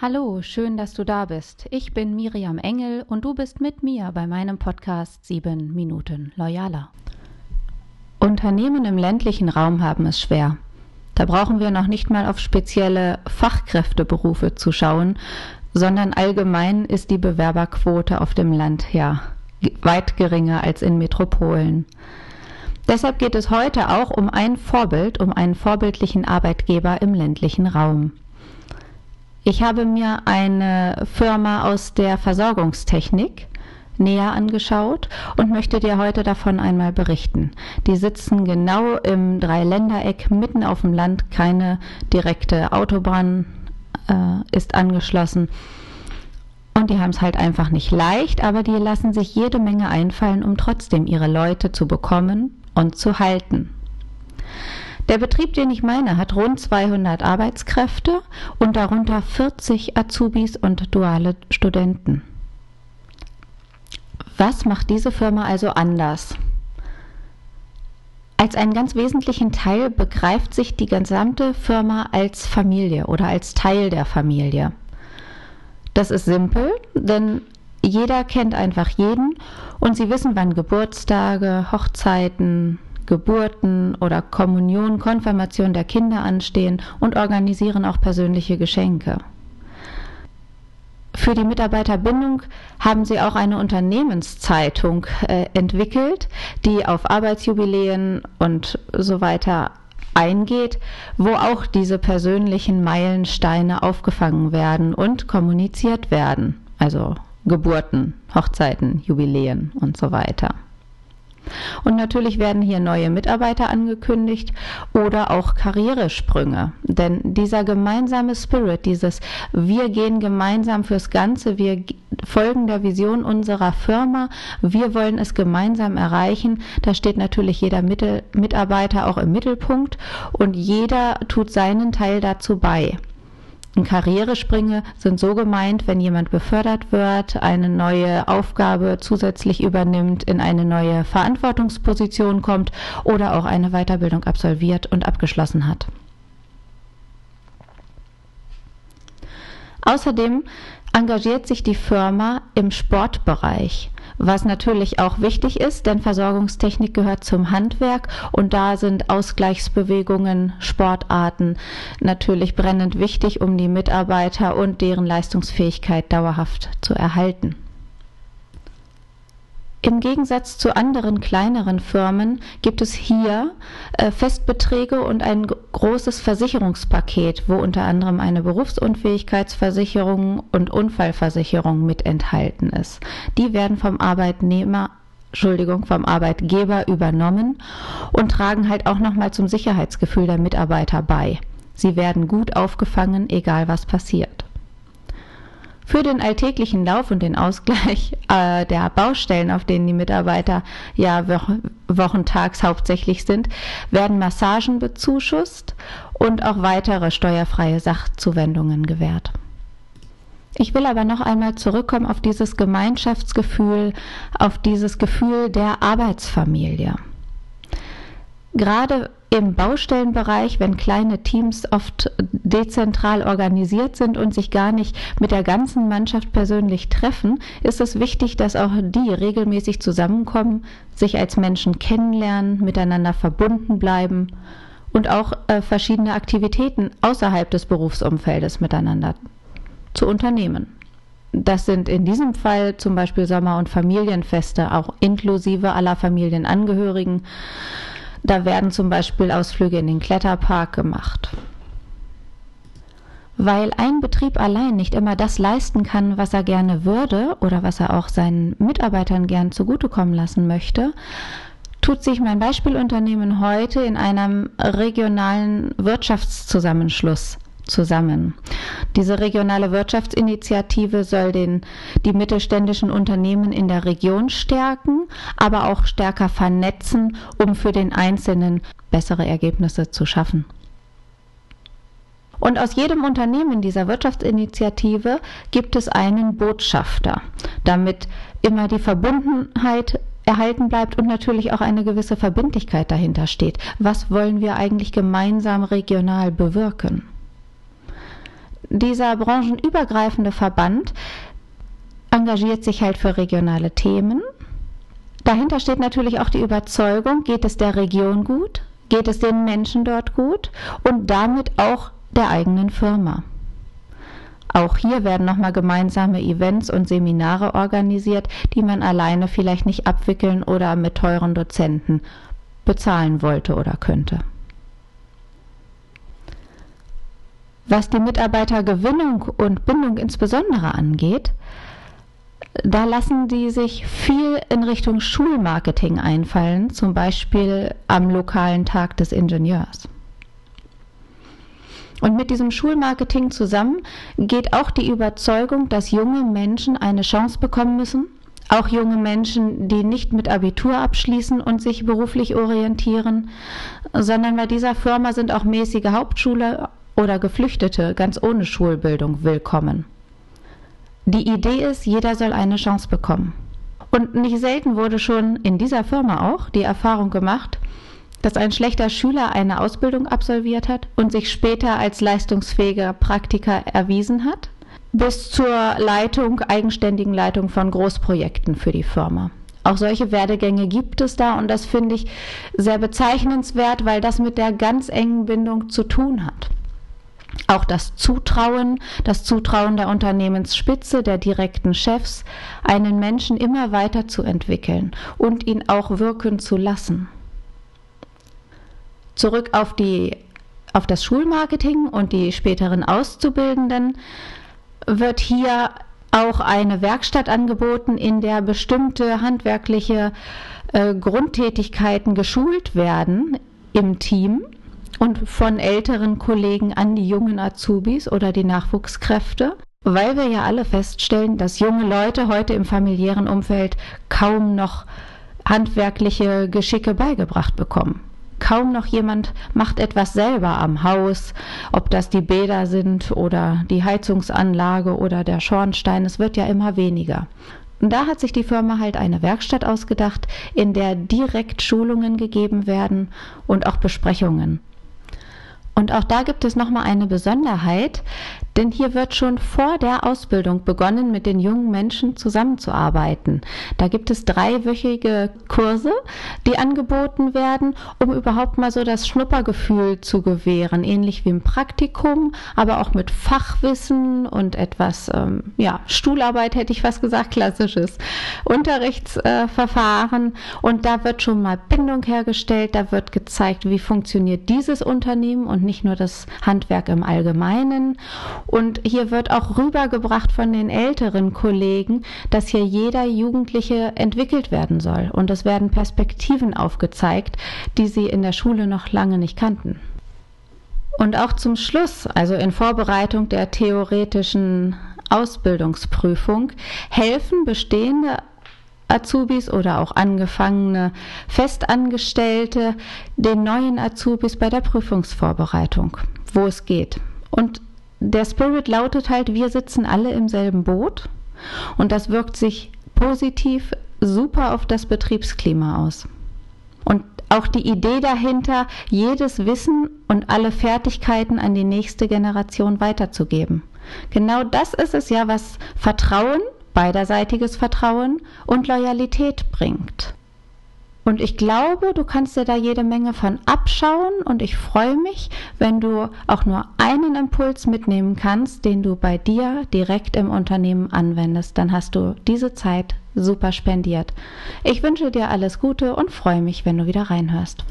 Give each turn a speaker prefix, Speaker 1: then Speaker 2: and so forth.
Speaker 1: Hallo, schön, dass du da bist. Ich bin Miriam Engel und du bist mit mir bei meinem Podcast 7 Minuten Loyaler. Unternehmen im ländlichen Raum haben es schwer. Da brauchen wir noch nicht mal auf spezielle Fachkräfteberufe zu schauen, sondern allgemein ist die Bewerberquote auf dem Land ja weit geringer als in Metropolen. Deshalb geht es heute auch um ein Vorbild, um einen vorbildlichen Arbeitgeber im ländlichen Raum. Ich habe mir eine Firma aus der Versorgungstechnik näher angeschaut und möchte dir heute davon einmal berichten. Die sitzen genau im Dreiländereck mitten auf dem Land, keine direkte Autobahn äh, ist angeschlossen. Und die haben es halt einfach nicht leicht, aber die lassen sich jede Menge einfallen, um trotzdem ihre Leute zu bekommen und zu halten. Der Betrieb, den ich meine, hat rund 200 Arbeitskräfte und darunter 40 Azubis und duale Studenten. Was macht diese Firma also anders? Als einen ganz wesentlichen Teil begreift sich die gesamte Firma als Familie oder als Teil der Familie. Das ist simpel, denn jeder kennt einfach jeden und sie wissen, wann Geburtstage, Hochzeiten, Geburten oder Kommunion, Konfirmation der Kinder anstehen und organisieren auch persönliche Geschenke. Für die Mitarbeiterbindung haben sie auch eine Unternehmenszeitung äh, entwickelt, die auf Arbeitsjubiläen und so weiter eingeht, wo auch diese persönlichen Meilensteine aufgefangen werden und kommuniziert werden. Also Geburten, Hochzeiten, Jubiläen und so weiter. Und natürlich werden hier neue Mitarbeiter angekündigt oder auch Karrieresprünge. Denn dieser gemeinsame Spirit, dieses Wir gehen gemeinsam fürs Ganze, wir folgen der Vision unserer Firma, wir wollen es gemeinsam erreichen, da steht natürlich jeder Mitarbeiter auch im Mittelpunkt und jeder tut seinen Teil dazu bei. Karrieresprünge sind so gemeint, wenn jemand befördert wird, eine neue Aufgabe zusätzlich übernimmt, in eine neue Verantwortungsposition kommt oder auch eine Weiterbildung absolviert und abgeschlossen hat. Außerdem engagiert sich die Firma im Sportbereich was natürlich auch wichtig ist, denn Versorgungstechnik gehört zum Handwerk und da sind Ausgleichsbewegungen, Sportarten natürlich brennend wichtig, um die Mitarbeiter und deren Leistungsfähigkeit dauerhaft zu erhalten. Im Gegensatz zu anderen kleineren Firmen gibt es hier äh, Festbeträge und ein großes Versicherungspaket, wo unter anderem eine Berufsunfähigkeitsversicherung und Unfallversicherung mit enthalten ist. Die werden vom Arbeitnehmer Entschuldigung, vom Arbeitgeber übernommen und tragen halt auch nochmal zum Sicherheitsgefühl der Mitarbeiter bei. Sie werden gut aufgefangen, egal was passiert. Für den alltäglichen Lauf und den Ausgleich äh, der Baustellen, auf denen die Mitarbeiter ja wo wochentags hauptsächlich sind, werden Massagen bezuschusst und auch weitere steuerfreie Sachzuwendungen gewährt. Ich will aber noch einmal zurückkommen auf dieses Gemeinschaftsgefühl, auf dieses Gefühl der Arbeitsfamilie. Gerade im Baustellenbereich, wenn kleine Teams oft dezentral organisiert sind und sich gar nicht mit der ganzen Mannschaft persönlich treffen, ist es wichtig, dass auch die regelmäßig zusammenkommen, sich als Menschen kennenlernen, miteinander verbunden bleiben und auch äh, verschiedene Aktivitäten außerhalb des Berufsumfeldes miteinander zu unternehmen. Das sind in diesem Fall zum Beispiel Sommer- und Familienfeste, auch inklusive aller Familienangehörigen da werden zum Beispiel Ausflüge in den Kletterpark gemacht. Weil ein Betrieb allein nicht immer das leisten kann, was er gerne würde oder was er auch seinen Mitarbeitern gern zugutekommen lassen möchte, tut sich mein Beispielunternehmen heute in einem regionalen Wirtschaftszusammenschluss zusammen. Diese regionale Wirtschaftsinitiative soll den, die mittelständischen Unternehmen in der Region stärken, aber auch stärker vernetzen, um für den Einzelnen bessere Ergebnisse zu schaffen. Und aus jedem Unternehmen dieser Wirtschaftsinitiative gibt es einen Botschafter, damit immer die Verbundenheit erhalten bleibt und natürlich auch eine gewisse Verbindlichkeit dahinter steht. Was wollen wir eigentlich gemeinsam regional bewirken? Dieser branchenübergreifende Verband engagiert sich halt für regionale Themen. Dahinter steht natürlich auch die Überzeugung, geht es der Region gut, geht es den Menschen dort gut und damit auch der eigenen Firma. Auch hier werden nochmal gemeinsame Events und Seminare organisiert, die man alleine vielleicht nicht abwickeln oder mit teuren Dozenten bezahlen wollte oder könnte. Was die Mitarbeitergewinnung und Bindung insbesondere angeht, da lassen die sich viel in Richtung Schulmarketing einfallen, zum Beispiel am lokalen Tag des Ingenieurs. Und mit diesem Schulmarketing zusammen geht auch die Überzeugung, dass junge Menschen eine Chance bekommen müssen, auch junge Menschen, die nicht mit Abitur abschließen und sich beruflich orientieren, sondern bei dieser Firma sind auch mäßige Hauptschule oder Geflüchtete ganz ohne Schulbildung willkommen. Die Idee ist, jeder soll eine Chance bekommen. Und nicht selten wurde schon in dieser Firma auch die Erfahrung gemacht, dass ein schlechter Schüler eine Ausbildung absolviert hat und sich später als leistungsfähiger Praktiker erwiesen hat, bis zur Leitung, eigenständigen Leitung von Großprojekten für die Firma. Auch solche Werdegänge gibt es da und das finde ich sehr bezeichnenswert, weil das mit der ganz engen Bindung zu tun hat. Auch das Zutrauen, das Zutrauen der Unternehmensspitze, der direkten Chefs, einen Menschen immer weiter zu entwickeln und ihn auch wirken zu lassen. Zurück auf die auf das Schulmarketing und die späteren Auszubildenden wird hier auch eine Werkstatt angeboten, in der bestimmte handwerkliche äh, Grundtätigkeiten geschult werden im Team und von älteren Kollegen an die jungen Azubis oder die Nachwuchskräfte, weil wir ja alle feststellen, dass junge Leute heute im familiären Umfeld kaum noch handwerkliche Geschicke beigebracht bekommen. Kaum noch jemand macht etwas selber am Haus, ob das die Bäder sind oder die Heizungsanlage oder der Schornstein, es wird ja immer weniger. Und da hat sich die Firma halt eine Werkstatt ausgedacht, in der direkt Schulungen gegeben werden und auch Besprechungen. Und auch da gibt es nochmal eine Besonderheit, denn hier wird schon vor der Ausbildung begonnen, mit den jungen Menschen zusammenzuarbeiten. Da gibt es dreiwöchige Kurse, die angeboten werden, um überhaupt mal so das Schnuppergefühl zu gewähren, ähnlich wie im Praktikum, aber auch mit Fachwissen und etwas, ähm, ja, Stuhlarbeit hätte ich fast gesagt, klassisches Unterrichtsverfahren. Äh, und da wird schon mal Bindung hergestellt, da wird gezeigt, wie funktioniert dieses Unternehmen und nicht nur das Handwerk im Allgemeinen. Und hier wird auch rübergebracht von den älteren Kollegen, dass hier jeder Jugendliche entwickelt werden soll. Und es werden Perspektiven aufgezeigt, die sie in der Schule noch lange nicht kannten. Und auch zum Schluss, also in Vorbereitung der theoretischen Ausbildungsprüfung, helfen bestehende Azubis oder auch angefangene Festangestellte den neuen Azubis bei der Prüfungsvorbereitung, wo es geht. Und der Spirit lautet halt, wir sitzen alle im selben Boot und das wirkt sich positiv super auf das Betriebsklima aus. Und auch die Idee dahinter, jedes Wissen und alle Fertigkeiten an die nächste Generation weiterzugeben. Genau das ist es ja, was Vertrauen, beiderseitiges Vertrauen und Loyalität bringt. Und ich glaube, du kannst dir da jede Menge von abschauen und ich freue mich, wenn du auch nur einen Impuls mitnehmen kannst, den du bei dir direkt im Unternehmen anwendest. Dann hast du diese Zeit super spendiert. Ich wünsche dir alles Gute und freue mich, wenn du wieder reinhörst.